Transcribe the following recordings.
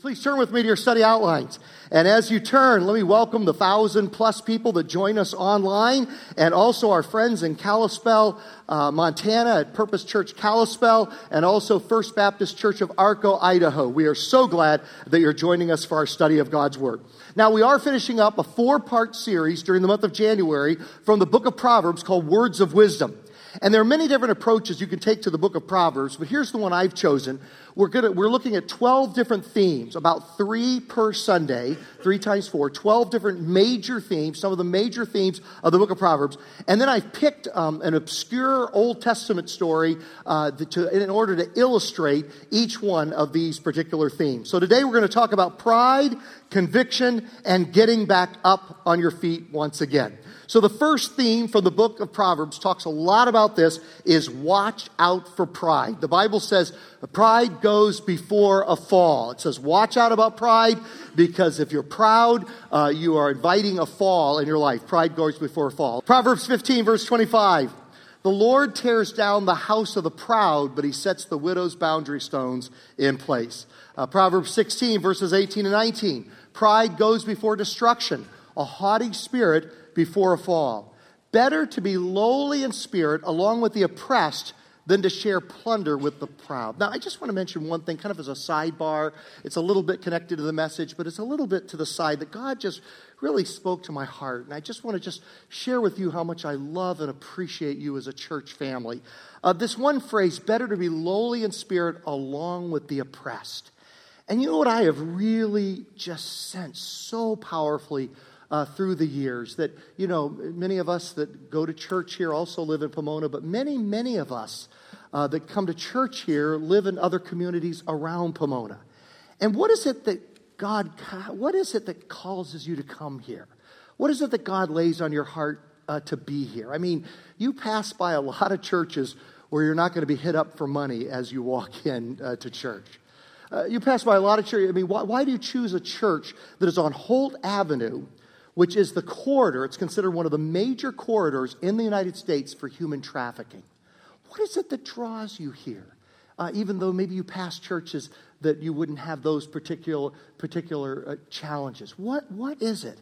Please turn with me to your study outlines. And as you turn, let me welcome the thousand plus people that join us online and also our friends in Kalispell, uh, Montana at Purpose Church Kalispell and also First Baptist Church of Arco, Idaho. We are so glad that you're joining us for our study of God's Word. Now, we are finishing up a four part series during the month of January from the book of Proverbs called Words of Wisdom. And there are many different approaches you can take to the book of Proverbs, but here's the one I've chosen. We're, gonna, we're looking at 12 different themes, about three per Sunday, three times four, 12 different major themes, some of the major themes of the book of Proverbs. And then I've picked um, an obscure Old Testament story uh, to, in order to illustrate each one of these particular themes. So today we're going to talk about pride, conviction, and getting back up on your feet once again. So the first theme from the book of Proverbs talks a lot about this is watch out for pride. The Bible says pride goes before a fall. It says watch out about pride because if you're proud, uh, you are inviting a fall in your life. Pride goes before a fall. Proverbs 15 verse 25. The Lord tears down the house of the proud, but he sets the widow's boundary stones in place. Uh, Proverbs 16 verses 18 and 19. Pride goes before destruction. A haughty spirit before a fall. Better to be lowly in spirit along with the oppressed than to share plunder with the proud. Now, I just want to mention one thing, kind of as a sidebar. It's a little bit connected to the message, but it's a little bit to the side that God just really spoke to my heart. And I just want to just share with you how much I love and appreciate you as a church family. Uh, this one phrase, better to be lowly in spirit along with the oppressed. And you know what I have really just sensed so powerfully uh, through the years. That, you know, many of us that go to church here also live in Pomona, but many, many of us uh, that come to church here live in other communities around Pomona. And what is it that God, what is it that causes you to come here? What is it that God lays on your heart uh, to be here? I mean, you pass by a lot of churches where you're not going to be hit up for money as you walk in uh, to church. Uh, you pass by a lot of churches. I mean, why, why, do you choose a church that is on Holt Avenue which is the corridor, it's considered one of the major corridors in the United States for human trafficking. What is it that draws you here? Uh, even though maybe you pass churches that you wouldn't have those particular, particular uh, challenges. What, what is it?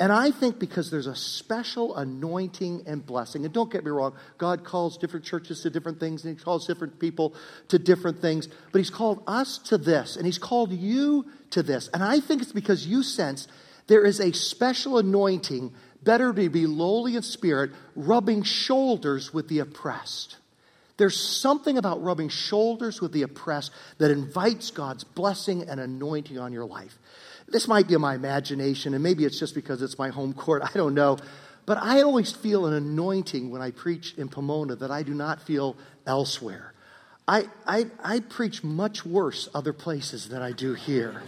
And I think because there's a special anointing and blessing. And don't get me wrong, God calls different churches to different things, and He calls different people to different things. But He's called us to this, and He's called you to this. And I think it's because you sense there is a special anointing, better to be lowly in spirit, rubbing shoulders with the oppressed. There's something about rubbing shoulders with the oppressed that invites God's blessing and anointing on your life. This might be my imagination, and maybe it's just because it's my home court. I don't know. But I always feel an anointing when I preach in Pomona that I do not feel elsewhere. I, I, I preach much worse other places than I do here.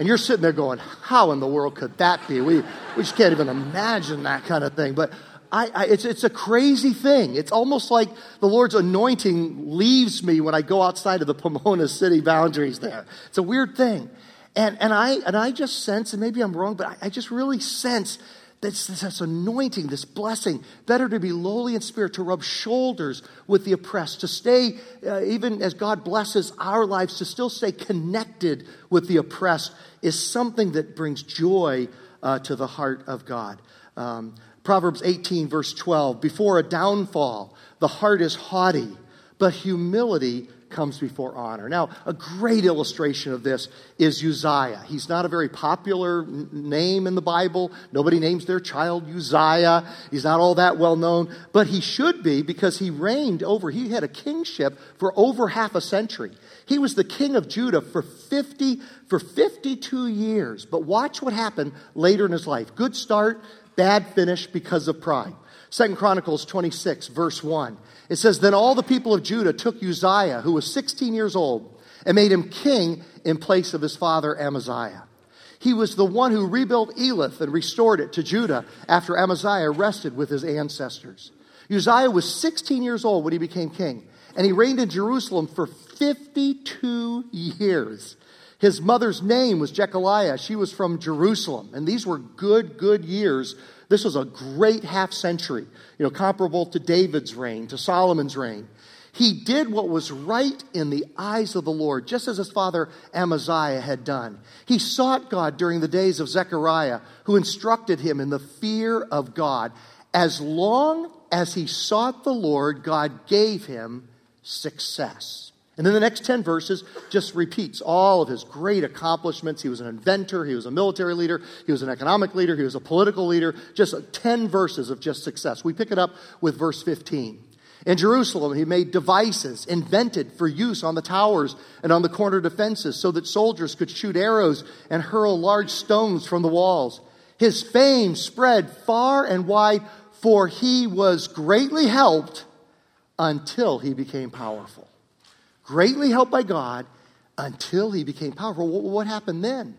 And you're sitting there going, how in the world could that be? We, we just can't even imagine that kind of thing. But I, I, it's, it's a crazy thing. It's almost like the Lord's anointing leaves me when I go outside of the Pomona city boundaries there. It's a weird thing. And, and, I, and I just sense, and maybe I'm wrong, but I, I just really sense this, this anointing, this blessing. Better to be lowly in spirit, to rub shoulders with the oppressed, to stay, uh, even as God blesses our lives, to still stay connected with the oppressed is something that brings joy uh, to the heart of God. Um, Proverbs 18, verse 12 Before a downfall, the heart is haughty, but humility comes before honor. Now, a great illustration of this is Uzziah. He's not a very popular n- name in the Bible. Nobody names their child Uzziah. He's not all that well known, but he should be because he reigned over, he had a kingship for over half a century. He was the king of Judah for 50 for 52 years. But watch what happened later in his life. Good start, bad finish because of pride. Second Chronicles 26 verse 1. It says, Then all the people of Judah took Uzziah, who was 16 years old, and made him king in place of his father Amaziah. He was the one who rebuilt Elath and restored it to Judah after Amaziah rested with his ancestors. Uzziah was 16 years old when he became king, and he reigned in Jerusalem for 52 years. His mother's name was Jechaliah. She was from Jerusalem. And these were good, good years this was a great half century, you know, comparable to David's reign, to Solomon's reign. He did what was right in the eyes of the Lord, just as his father Amaziah had done. He sought God during the days of Zechariah, who instructed him in the fear of God. As long as he sought the Lord, God gave him success. And then the next 10 verses just repeats all of his great accomplishments. He was an inventor, he was a military leader, he was an economic leader, he was a political leader. Just 10 verses of just success. We pick it up with verse 15. In Jerusalem, he made devices invented for use on the towers and on the corner defenses so that soldiers could shoot arrows and hurl large stones from the walls. His fame spread far and wide, for he was greatly helped until he became powerful. Greatly helped by God until he became powerful. What happened then?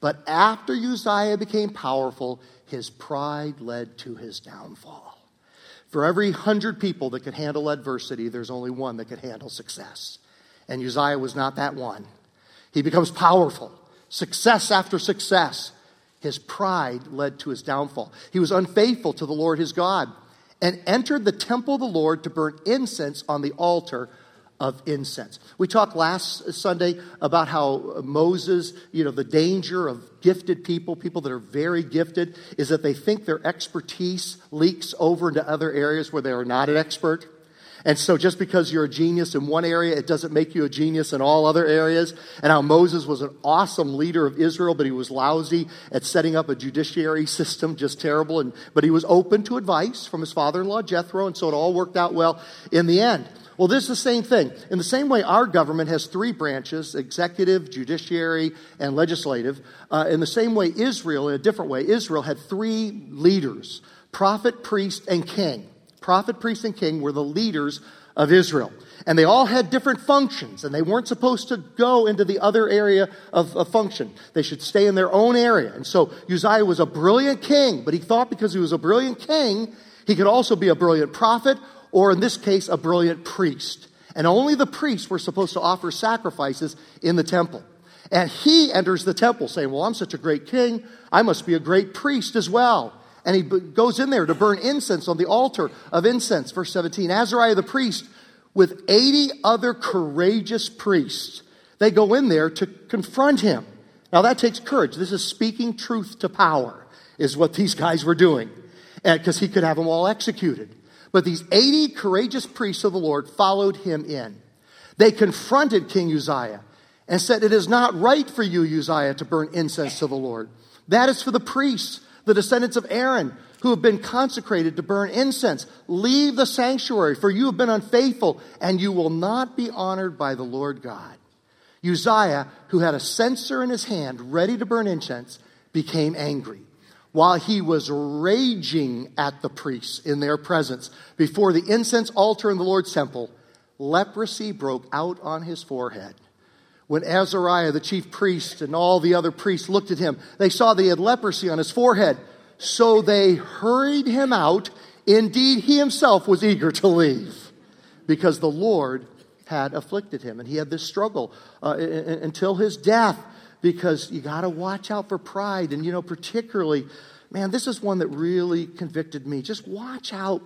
But after Uzziah became powerful, his pride led to his downfall. For every hundred people that could handle adversity, there's only one that could handle success. And Uzziah was not that one. He becomes powerful, success after success. His pride led to his downfall. He was unfaithful to the Lord his God and entered the temple of the Lord to burn incense on the altar of incense. We talked last Sunday about how Moses, you know, the danger of gifted people, people that are very gifted, is that they think their expertise leaks over into other areas where they are not an expert. And so just because you're a genius in one area, it doesn't make you a genius in all other areas. And how Moses was an awesome leader of Israel, but he was lousy at setting up a judiciary system, just terrible. And, but he was open to advice from his father-in-law, Jethro, and so it all worked out well in the end. Well, this is the same thing. In the same way, our government has three branches executive, judiciary, and legislative. Uh, in the same way, Israel, in a different way, Israel had three leaders prophet, priest, and king. Prophet, priest, and king were the leaders of Israel. And they all had different functions, and they weren't supposed to go into the other area of, of, function. They should stay in their own area. And so Uzziah was a brilliant king, but he thought because he was a brilliant king, he could also be a brilliant prophet or in this case, a brilliant priest. And only the priests were supposed to offer sacrifices in the temple. And he enters the temple saying, Well, I'm such a great king. I must be a great priest as well. And he goes in there to burn incense on the altar of incense. Verse 17 Azariah the priest, with 80 other courageous priests, they go in there to confront him. Now that takes courage. This is speaking truth to power, is what these guys were doing. Because he could have them all executed. But these 80 courageous priests of the Lord followed him in. They confronted King Uzziah and said, It is not right for you, Uzziah, to burn incense to the Lord. That is for the priests, the descendants of Aaron, who have been consecrated to burn incense. Leave the sanctuary, for you have been unfaithful, and you will not be honored by the Lord God. Uzziah, who had a censer in his hand ready to burn incense, became angry while he was raging at the priests in their presence before the incense altar in the Lord's temple, leprosy broke out on his forehead. When Azariah, the chief priest, and all the other priests looked at him, they saw that he had leprosy on his forehead. So they hurried him out. Indeed, he himself was eager to leave because the Lord had afflicted him. And he had this struggle uh, until his death because you got to watch out for pride. And, you know, particularly, man, this is one that really convicted me. Just watch out.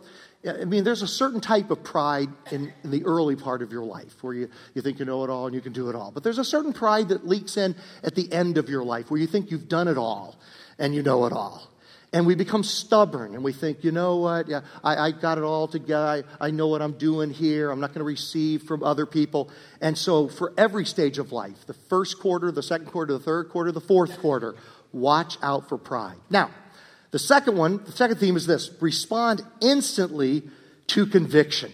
I mean, there's a certain type of pride in, in, the early part of your life where you, you think you know it all and you can do it all. But there's a certain pride that leaks in at the end of your life where you think you've done it all and you know it all. And we become stubborn and we think, you know what, yeah, I, I got it all together. I, I know what I'm doing here. I'm not going to receive from other people. And so, for every stage of life, the first quarter, the second quarter, the third quarter, the fourth quarter, watch out for pride. Now, the second one, the second theme is this respond instantly to conviction.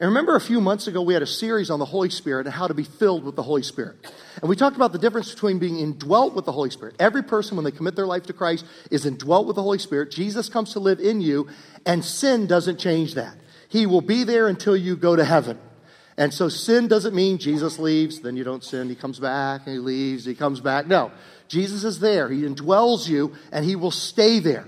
And remember a few months ago, we had a series on the Holy Spirit and how to be filled with the Holy Spirit. And we talked about the difference between being indwelt with the Holy Spirit. Every person, when they commit their life to Christ, is indwelt with the Holy Spirit. Jesus comes to live in you, and sin doesn't change that. He will be there until you go to heaven. And so sin doesn't mean Jesus leaves, then you don't sin. He comes back and he leaves, he comes back. No, Jesus is there. He indwells you, and he will stay there.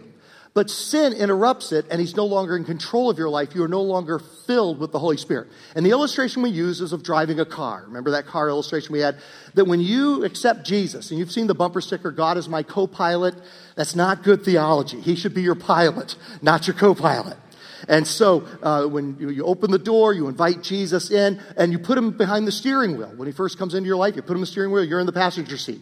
But sin interrupts it, and he's no longer in control of your life. You are no longer filled with the Holy Spirit. And the illustration we use is of driving a car. Remember that car illustration we had? That when you accept Jesus, and you've seen the bumper sticker, God is my co pilot, that's not good theology. He should be your pilot, not your co pilot. And so uh, when you, you open the door, you invite Jesus in, and you put him behind the steering wheel. When he first comes into your life, you put him in the steering wheel, you're in the passenger seat.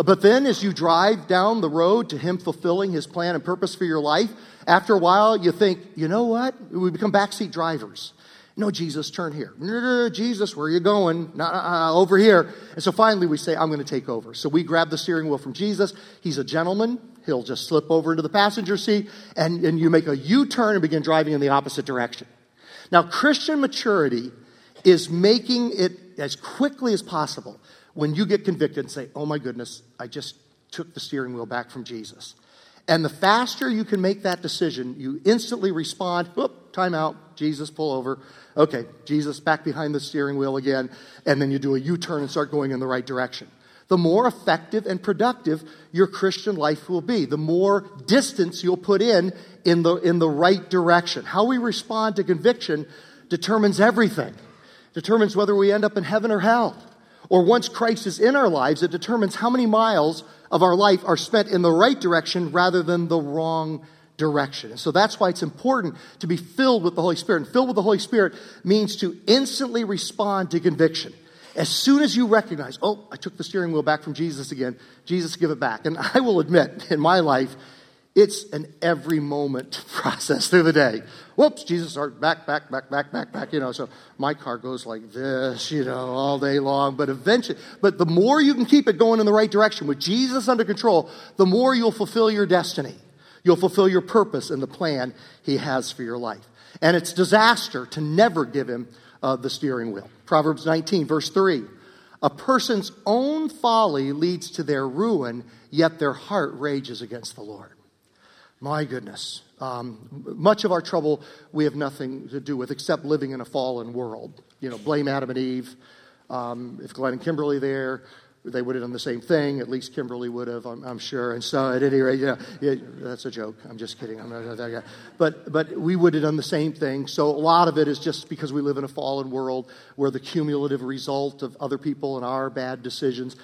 Uh, but then as you drive down the road to him fulfilling his plan and purpose for your life, after a while you think, you know what? We become backseat drivers. No, Jesus, turn here. No, Jesus, where are you going? Uh, over here. And so finally we say, I'm going to take over. So we grab the steering wheel from Jesus. He's a gentleman. He'll just slip over into the passenger seat and, and you make a U turn and begin driving in the opposite direction. Now, Christian maturity is making it as quickly as possible when you get convicted and say, Oh my goodness, I just took the steering wheel back from Jesus. And the faster you can make that decision, you instantly respond, whoop, time out, Jesus, pull over. Okay, Jesus, back behind the steering wheel again. And then you do a U turn and start going in the right direction. The more effective and productive your Christian life will be, the more distance you'll put in in the, in the right direction. How we respond to conviction determines everything, determines whether we end up in heaven or hell. Or once Christ is in our lives, it determines how many miles of our life are spent in the right direction rather than the wrong direction. And so that's why it's important to be filled with the Holy Spirit. And filled with the Holy Spirit means to instantly respond to conviction. As soon as you recognize, oh, I took the steering wheel back from Jesus again, Jesus, give it back. And I will admit, in my life, it's an every moment process through the day. Whoops, Jesus, back, back, back, back, back, back, you know. So my car goes like this, you know, all day long. But eventually, but the more you can keep it going in the right direction with Jesus under control, the more you'll fulfill your destiny. You'll fulfill your purpose and the plan He has for your life. And it's disaster to never give Him uh, the steering wheel. Proverbs 19, verse 3. A person's own folly leads to their ruin, yet their heart rages against the Lord. My goodness. Um, much of our trouble we have nothing to do with except living in a fallen world. You know, blame Adam and Eve. Um, if Glenn and Kimberly there, they would have done the same thing. At least Kimberly would have, I'm, I'm sure. And so, at any rate, yeah, yeah, that's a joke. I'm just kidding. I'm not that guy. But, but we would have done the same thing. So, a lot of it is just because we live in a fallen world where the cumulative result of other people and our bad decisions.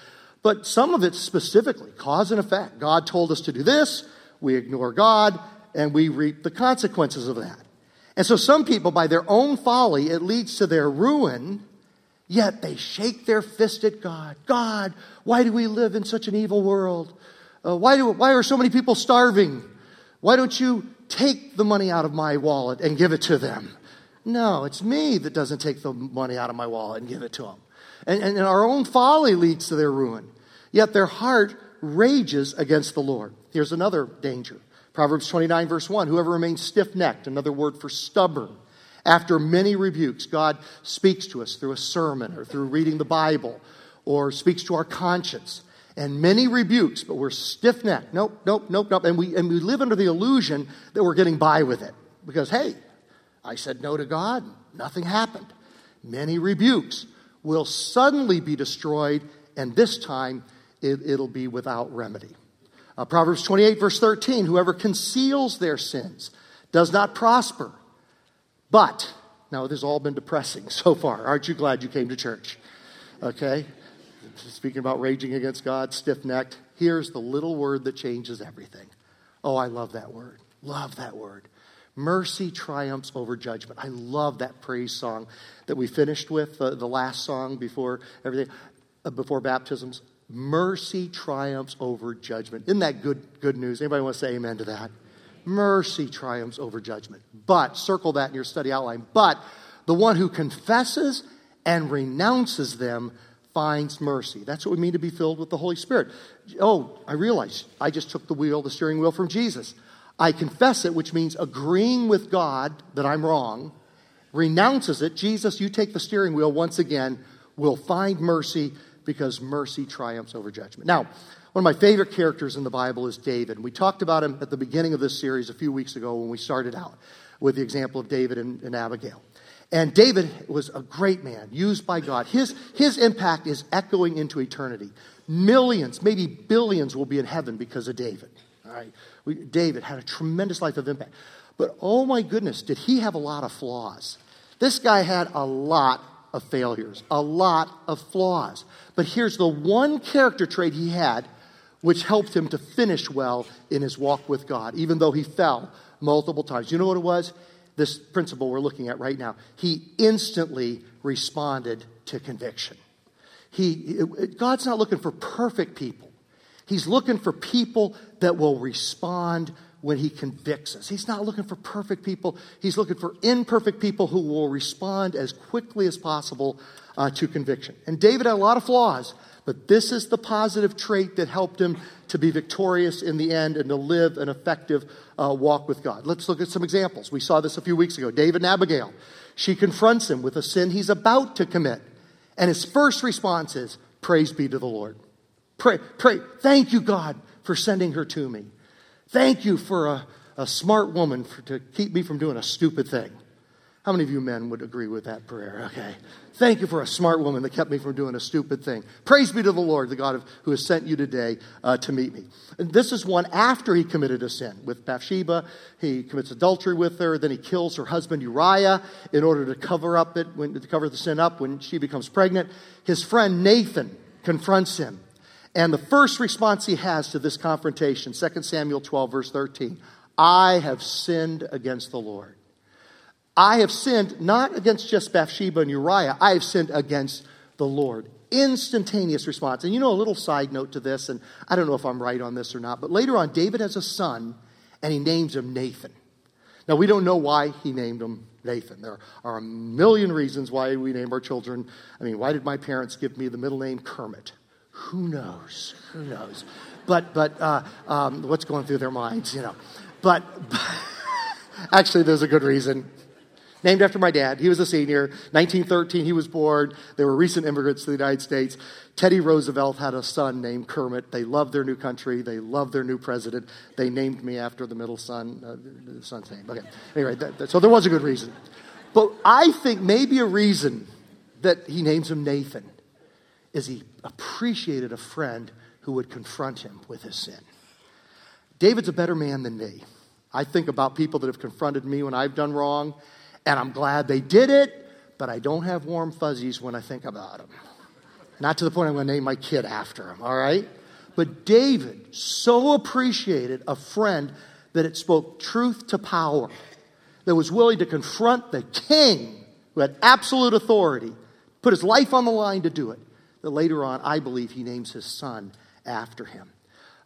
But some of it specifically, cause and effect. God told us to do this we ignore God, and we reap the consequences of that. And so some people, by their own folly, it leads to their ruin, yet they shake their fist at God. God, why do we live in such an evil world? Uh, why, do, why are so many people starving? Why don't you take the money out of my wallet and give it to them? No, it's me that doesn't take the money out of my wallet and give it to them. And, and our own folly leads to their ruin. Yet their heart rages against the Lord. Here's another danger. Proverbs 29, verse 1 Whoever remains stiff necked, another word for stubborn, after many rebukes, God speaks to us through a sermon or through reading the Bible or speaks to our conscience. And many rebukes, but we're stiff necked. Nope, nope, nope, nope. And we, and we live under the illusion that we're getting by with it. Because, hey, I said no to God, nothing happened. Many rebukes will suddenly be destroyed, and this time it, it'll be without remedy. Uh, Proverbs 28, verse 13 whoever conceals their sins does not prosper. But, now this has all been depressing so far. Aren't you glad you came to church? Okay? Speaking about raging against God, stiff necked, here's the little word that changes everything. Oh, I love that word. Love that word. Mercy triumphs over judgment. I love that praise song that we finished with, uh, the last song before everything, uh, before baptisms. Mercy triumphs over judgment. Isn't that good, good news? Anybody want to say amen to that? Mercy triumphs over judgment. But, circle that in your study outline. But the one who confesses and renounces them finds mercy. That's what we mean to be filled with the Holy Spirit. Oh, I realize I just took the wheel, the steering wheel from Jesus. I confess it, which means agreeing with God that I'm wrong, renounces it. Jesus, you take the steering wheel once again, will find mercy because mercy triumphs over judgment. Now, one of my favorite characters in the Bible is David. We talked about him at the beginning of this series a few weeks ago when we started out with the example of David and, and Abigail. And David was a great man, used by God. His, his impact is echoing into eternity. Millions, maybe billions, will be in heaven because of David. All right? We, David had a tremendous life of impact. But oh my goodness, did he have a lot of flaws? This guy had a lot of failures, a lot of flaws. But here's the one character trait he had which helped him to finish well in his walk with God, even though he fell multiple times. You know what it was? this principle we're looking at right now. He instantly responded to conviction. He, God's not looking for perfect people. He's looking for people that will respond when he convicts us. He's not looking for perfect people. He's looking for imperfect people who will respond as quickly as possible uh, to conviction. And David had a lot of flaws, but this is the positive trait that helped him to be victorious in the end and to live an effective uh, walk with God. Let's look at some examples. We saw this a few weeks ago. David and Abigail. She confronts him with a sin he's about to commit. And his first response is, Praise be to the Lord. Pray, pray, thank you, God, for sending her to me. Thank you for a, a smart woman for, to keep me from doing a stupid thing. How many of you men would agree with that prayer? Okay. Thank you for a smart woman that kept me from doing a stupid thing. Praise be to the Lord, the God of, who has sent you today uh, to meet me. And this is one after he committed a sin with Bathsheba. He commits adultery with her. Then he kills her husband Uriah in order to cover up it, when, to cover the sin up when she becomes pregnant. His friend Nathan confronts him. And the first response he has to this confrontation, 2 Samuel 12, verse 13, I have sinned against the Lord. I have sinned not against just Bathsheba and Uriah, I have sinned against the Lord. Instantaneous response. And you know, a little side note to this, and I don't know if I'm right on this or not, but later on, David has a son, and he names him Nathan. Now, we don't know why he named him Nathan. There are a million reasons why we name our children. I mean, why did my parents give me the middle name Kermit? Who knows? Who knows? But, but uh, um, what's going through their minds, you know? But, but actually, there's a good reason named after my dad. He was a senior. 1913, he was born. They were recent immigrants to the United States. Teddy Roosevelt had a son named Kermit. They loved their new country. They loved their new president. They named me after the middle son, uh, the son's name. Okay. Anyway, that, that, so there was a good reason. But I think maybe a reason that he names him Nathan is he appreciated a friend who would confront him with his sin. David's a better man than me. I think about people that have confronted me when I've done wrong, and I'm glad they did it, but I don't have warm fuzzies when I think about them. Not to the point I'm going to name my kid after him, all right? But David so appreciated a friend that it spoke truth to power, that was willing to confront the king who had absolute authority, put his life on the line to do it, that later on, I believe, he names his son after him.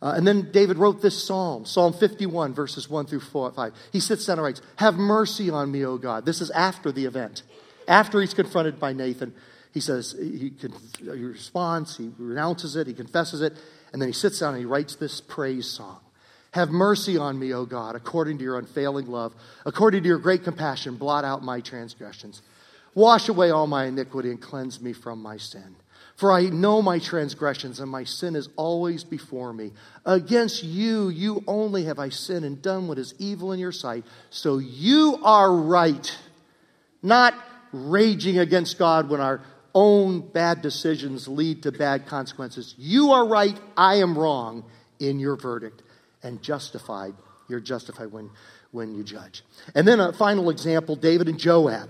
Uh, and then David wrote this psalm, Psalm 51, verses 1 through 4, 5. He sits down and writes, Have mercy on me, O God. This is after the event. After he's confronted by Nathan, he says, he, he responds, he renounces it, he confesses it, and then he sits down and he writes this praise song. Have mercy on me, O God, according to your unfailing love, according to your great compassion, blot out my transgressions. Wash away all my iniquity and cleanse me from my sin. For I know my transgressions, and my sin is always before me. Against you, you only have I sinned and done what is evil in your sight. So you are right, not raging against God when our own bad decisions lead to bad consequences. You are right, I am wrong in your verdict, and justified. You're justified when, when you judge. And then a final example David and Joab.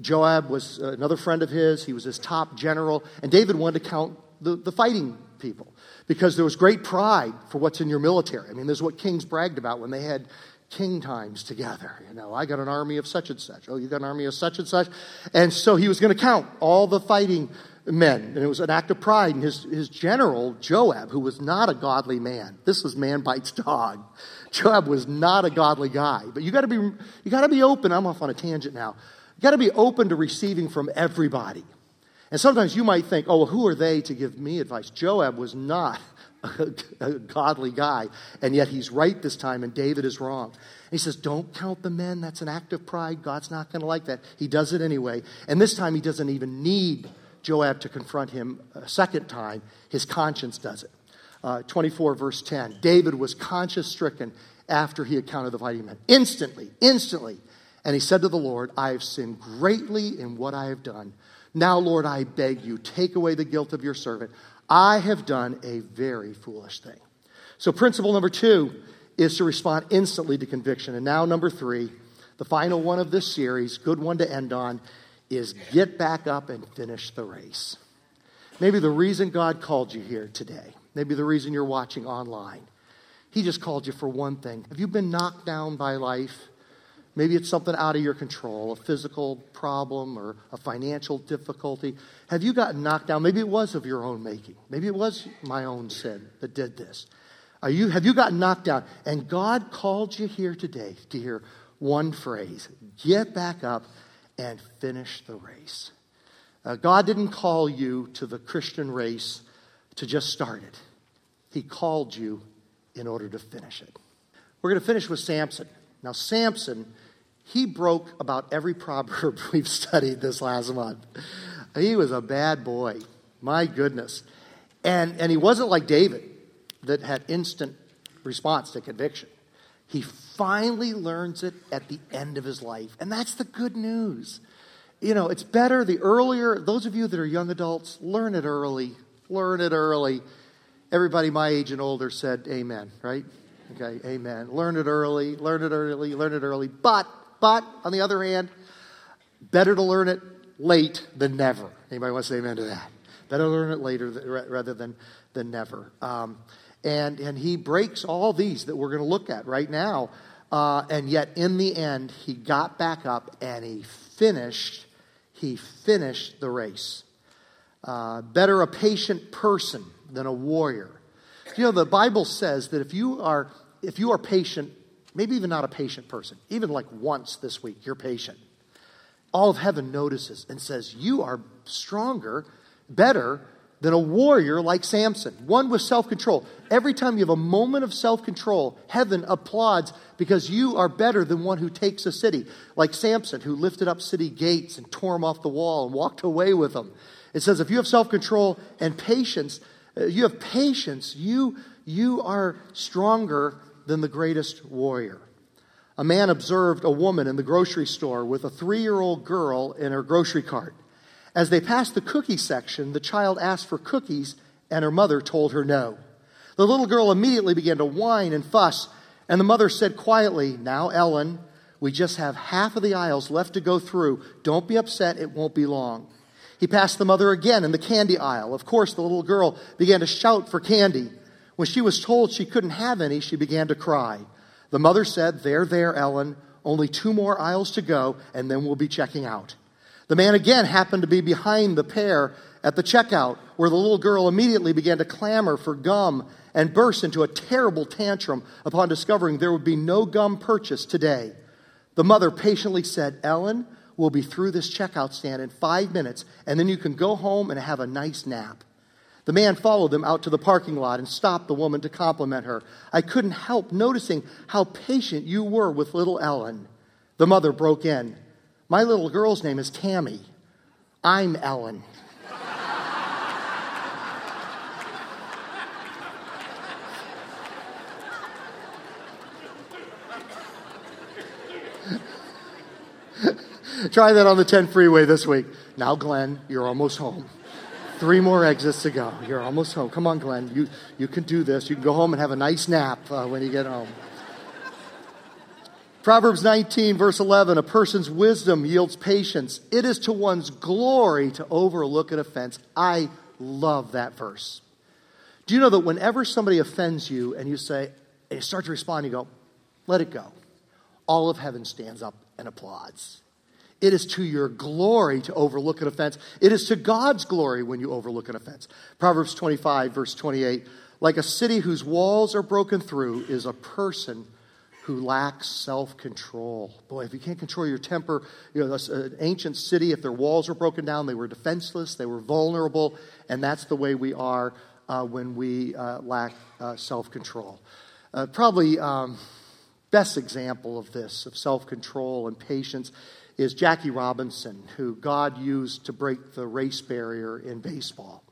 Joab was uh, another friend of his. He was his top general. And David wanted to count the, the fighting people because there was great pride for what's in your military. I mean, this is what kings bragged about when they had king times together. You know, I got an army of such and such. Oh, you got an army of such and such. And so he was going to count all the fighting men. And it was an act of pride. And his, his general, Joab, who was not a godly man, this was man bites dog. Joab was not a godly guy. But you got to be, you got to be open. I'm off on a tangent now. You've got to be open to receiving from everybody. And sometimes you might think, oh, well, who are they to give me advice? Joab was not a, a godly guy, and yet he's right this time, and David is wrong. And he says, Don't count the men. That's an act of pride. God's not going to like that. He does it anyway. And this time, he doesn't even need Joab to confront him a second time. His conscience does it. Uh, 24, verse 10. David was conscience stricken after he had counted the fighting men. Instantly, instantly, and he said to the Lord, I have sinned greatly in what I have done. Now, Lord, I beg you, take away the guilt of your servant. I have done a very foolish thing. So, principle number two is to respond instantly to conviction. And now, number three, the final one of this series, good one to end on, is get back up and finish the race. Maybe the reason God called you here today, maybe the reason you're watching online, He just called you for one thing. Have you been knocked down by life? Maybe it's something out of your control, a physical problem or a financial difficulty. Have you gotten knocked down? Maybe it was of your own making. Maybe it was my own sin that did this. Are you, have you gotten knocked down? And God called you here today to hear one phrase get back up and finish the race. Uh, God didn't call you to the Christian race to just start it, He called you in order to finish it. We're going to finish with Samson. Now, Samson, he broke about every proverb we've studied this last month. He was a bad boy. My goodness. And, and he wasn't like David that had instant response to conviction. He finally learns it at the end of his life. And that's the good news. You know, it's better the earlier, those of you that are young adults, learn it early. Learn it early. Everybody my age and older said amen, right? Okay, amen. Learn it early, learn it early, learn it early. But, but, on the other hand, better to learn it late than never. Anybody want to say amen to that? Better to learn it later rather than, than never. Um, and, and he breaks all these that we're going to look at right now. Uh, and yet, in the end, he got back up and he finished. He finished the race. Uh, better a patient person than a warrior. You know, the Bible says that if you are if you are patient, maybe even not a patient person, even like once this week, you're patient. All of heaven notices and says, You are stronger, better than a warrior like Samson, one with self control. Every time you have a moment of self control, heaven applauds because you are better than one who takes a city, like Samson, who lifted up city gates and tore them off the wall and walked away with them. It says, if you have self control and patience, uh, you have patience, you, you are stronger than the greatest warrior. A man observed a woman in the grocery store with a three year old girl in her grocery cart. As they passed the cookie section, the child asked for cookies, and her mother told her no. The little girl immediately began to whine and fuss, and the mother said quietly, Now, Ellen, we just have half of the aisles left to go through. Don't be upset, it won't be long. He passed the mother again in the candy aisle. Of course, the little girl began to shout for candy. When she was told she couldn't have any, she began to cry. The mother said, There, there, Ellen, only two more aisles to go, and then we'll be checking out. The man again happened to be behind the pair at the checkout, where the little girl immediately began to clamor for gum and burst into a terrible tantrum upon discovering there would be no gum purchased today. The mother patiently said, Ellen, we'll be through this checkout stand in five minutes, and then you can go home and have a nice nap. The man followed them out to the parking lot and stopped the woman to compliment her. I couldn't help noticing how patient you were with little Ellen. The mother broke in. My little girl's name is Tammy. I'm Ellen. Try that on the 10 freeway this week. Now, Glenn, you're almost home. Three more exits to go. You're almost home. Come on, Glenn. You, you can do this. You can go home and have a nice nap uh, when you get home. Proverbs 19, verse 11 A person's wisdom yields patience. It is to one's glory to overlook an offense. I love that verse. Do you know that whenever somebody offends you and you say, and you start to respond, you go, let it go, all of heaven stands up and applauds. It is to your glory to overlook an offense. It is to God's glory when you overlook an offense. Proverbs 25, verse 28 Like a city whose walls are broken through is a person who lacks self control. Boy, if you can't control your temper, you know, an ancient city, if their walls were broken down, they were defenseless, they were vulnerable, and that's the way we are uh, when we uh, lack uh, self control. Uh, probably um, best example of this, of self control and patience, is Jackie Robinson, who God used to break the race barrier in baseball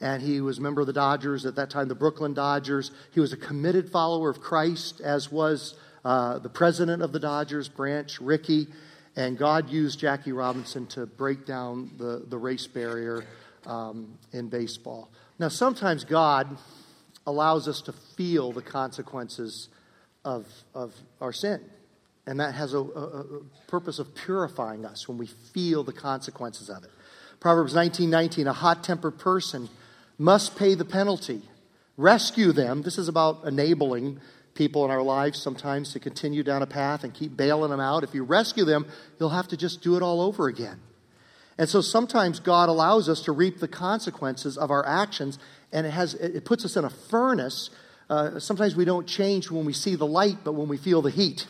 and he was a member of the Dodgers at that time, the Brooklyn Dodgers. He was a committed follower of Christ, as was uh, the president of the Dodgers, Branch Rickey, and God used Jackie Robinson to break down the, the race barrier um, in baseball. Now, sometimes God allows us to feel the consequences of, of our sin. And that has a, a, a purpose of purifying us when we feel the consequences of it. Proverbs 19:19, a hot-tempered person must pay the penalty. Rescue them. This is about enabling people in our lives sometimes to continue down a path and keep bailing them out. If you rescue them, you'll have to just do it all over again. And so sometimes God allows us to reap the consequences of our actions, and it, has, it puts us in a furnace. Uh, sometimes we don't change when we see the light, but when we feel the heat.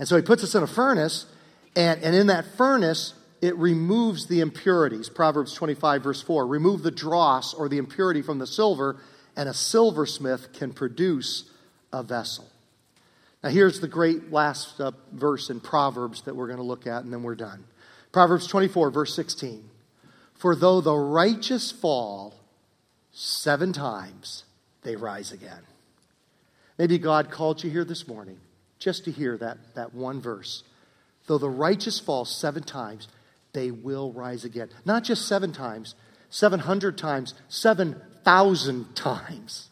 And so He puts us in a furnace, and, and in that furnace, it removes the impurities. Proverbs 25, verse 4 remove the dross or the impurity from the silver, and a silversmith can produce a vessel. Now, here's the great last uh, verse in Proverbs that we're going to look at, and then we're done. Proverbs 24, verse 16. For though the righteous fall seven times, they rise again. Maybe God called you here this morning just to hear that, that one verse. Though the righteous fall seven times, they will rise again. Not just seven times, 700 times, 7,000 times.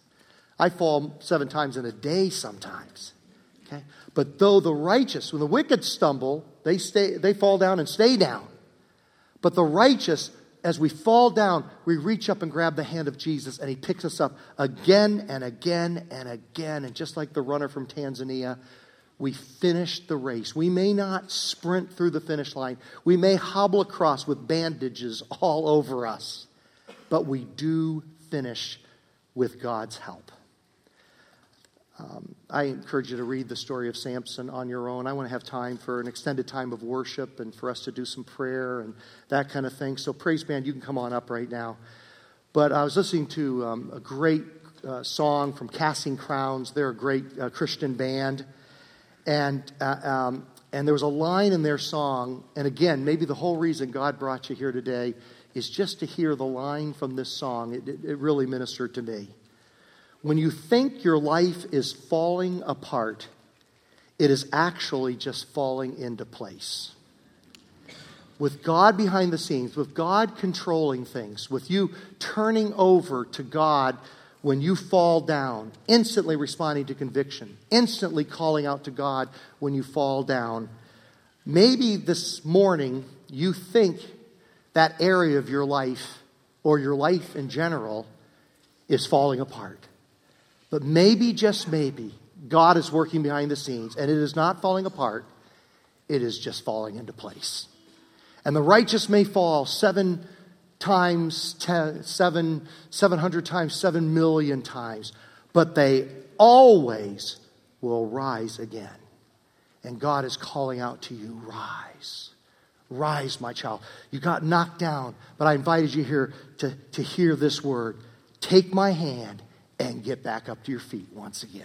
I fall seven times in a day sometimes. Okay? But though the righteous, when the wicked stumble, they, stay, they fall down and stay down. But the righteous, as we fall down, we reach up and grab the hand of Jesus, and he picks us up again and again and again. And just like the runner from Tanzania, we finish the race. We may not sprint through the finish line, we may hobble across with bandages all over us, but we do finish with God's help. Um, I encourage you to read the story of Samson on your own. I want to have time for an extended time of worship and for us to do some prayer and that kind of thing. So, praise band, you can come on up right now. But I was listening to um, a great uh, song from Casting Crowns. They're a great uh, Christian band. And, uh, um, and there was a line in their song, and again, maybe the whole reason God brought you here today is just to hear the line from this song. It, it, it really ministered to me. When you think your life is falling apart, it is actually just falling into place. With God behind the scenes, with God controlling things, with you turning over to God when you fall down, instantly responding to conviction, instantly calling out to God when you fall down. Maybe this morning you think that area of your life or your life in general is falling apart. But maybe, just maybe, God is working behind the scenes and it is not falling apart, it is just falling into place. And the righteous may fall seven times ten, seven, 700 times, 7 million times, but they always will rise again. And God is calling out to you, rise. Rise, my child. You got knocked down, but I invited you here to, to hear this word. Take my hand and get back up to your feet once again.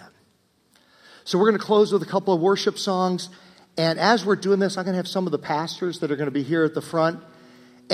So, we're going to close with a couple of worship songs. And as we're doing this, I'm going to have some of the pastors that are going to be here at the front.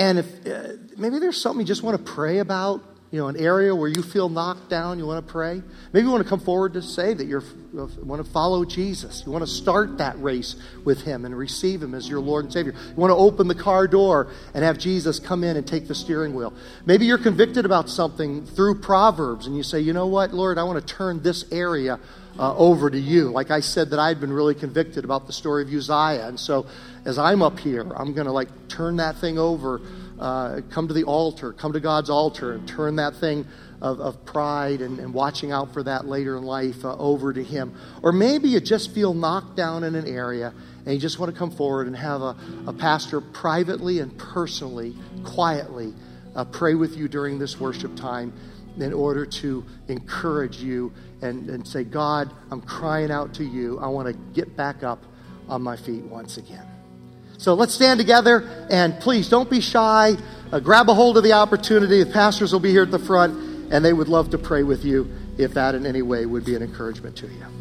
And if uh, maybe there's something you just want to pray about, you know, an area where you feel knocked down, you want to pray. Maybe you want to come forward to say that you want to follow Jesus. You want to start that race with Him and receive Him as your Lord and Savior. You want to open the car door and have Jesus come in and take the steering wheel. Maybe you're convicted about something through Proverbs and you say, you know what, Lord, I want to turn this area uh, over to you. Like I said, that I'd been really convicted about the story of Uzziah. And so as I'm up here, I'm going to like turn that thing over uh, come to the altar, come to God's altar, and turn that thing of, of pride and, and, watching out for that later in life uh, over to Him. Or maybe you just feel knocked down in an area and you just want to come forward and have a, a pastor privately and personally, quietly uh, pray with you during this worship time in order to encourage you and, and say, God, I'm crying out to you. I want to get back up on my feet once again. So let's stand together and please don't be shy. Uh, grab a hold of the opportunity. The pastors will be here at the front and they would love to pray with you if that in any way would be an encouragement to you.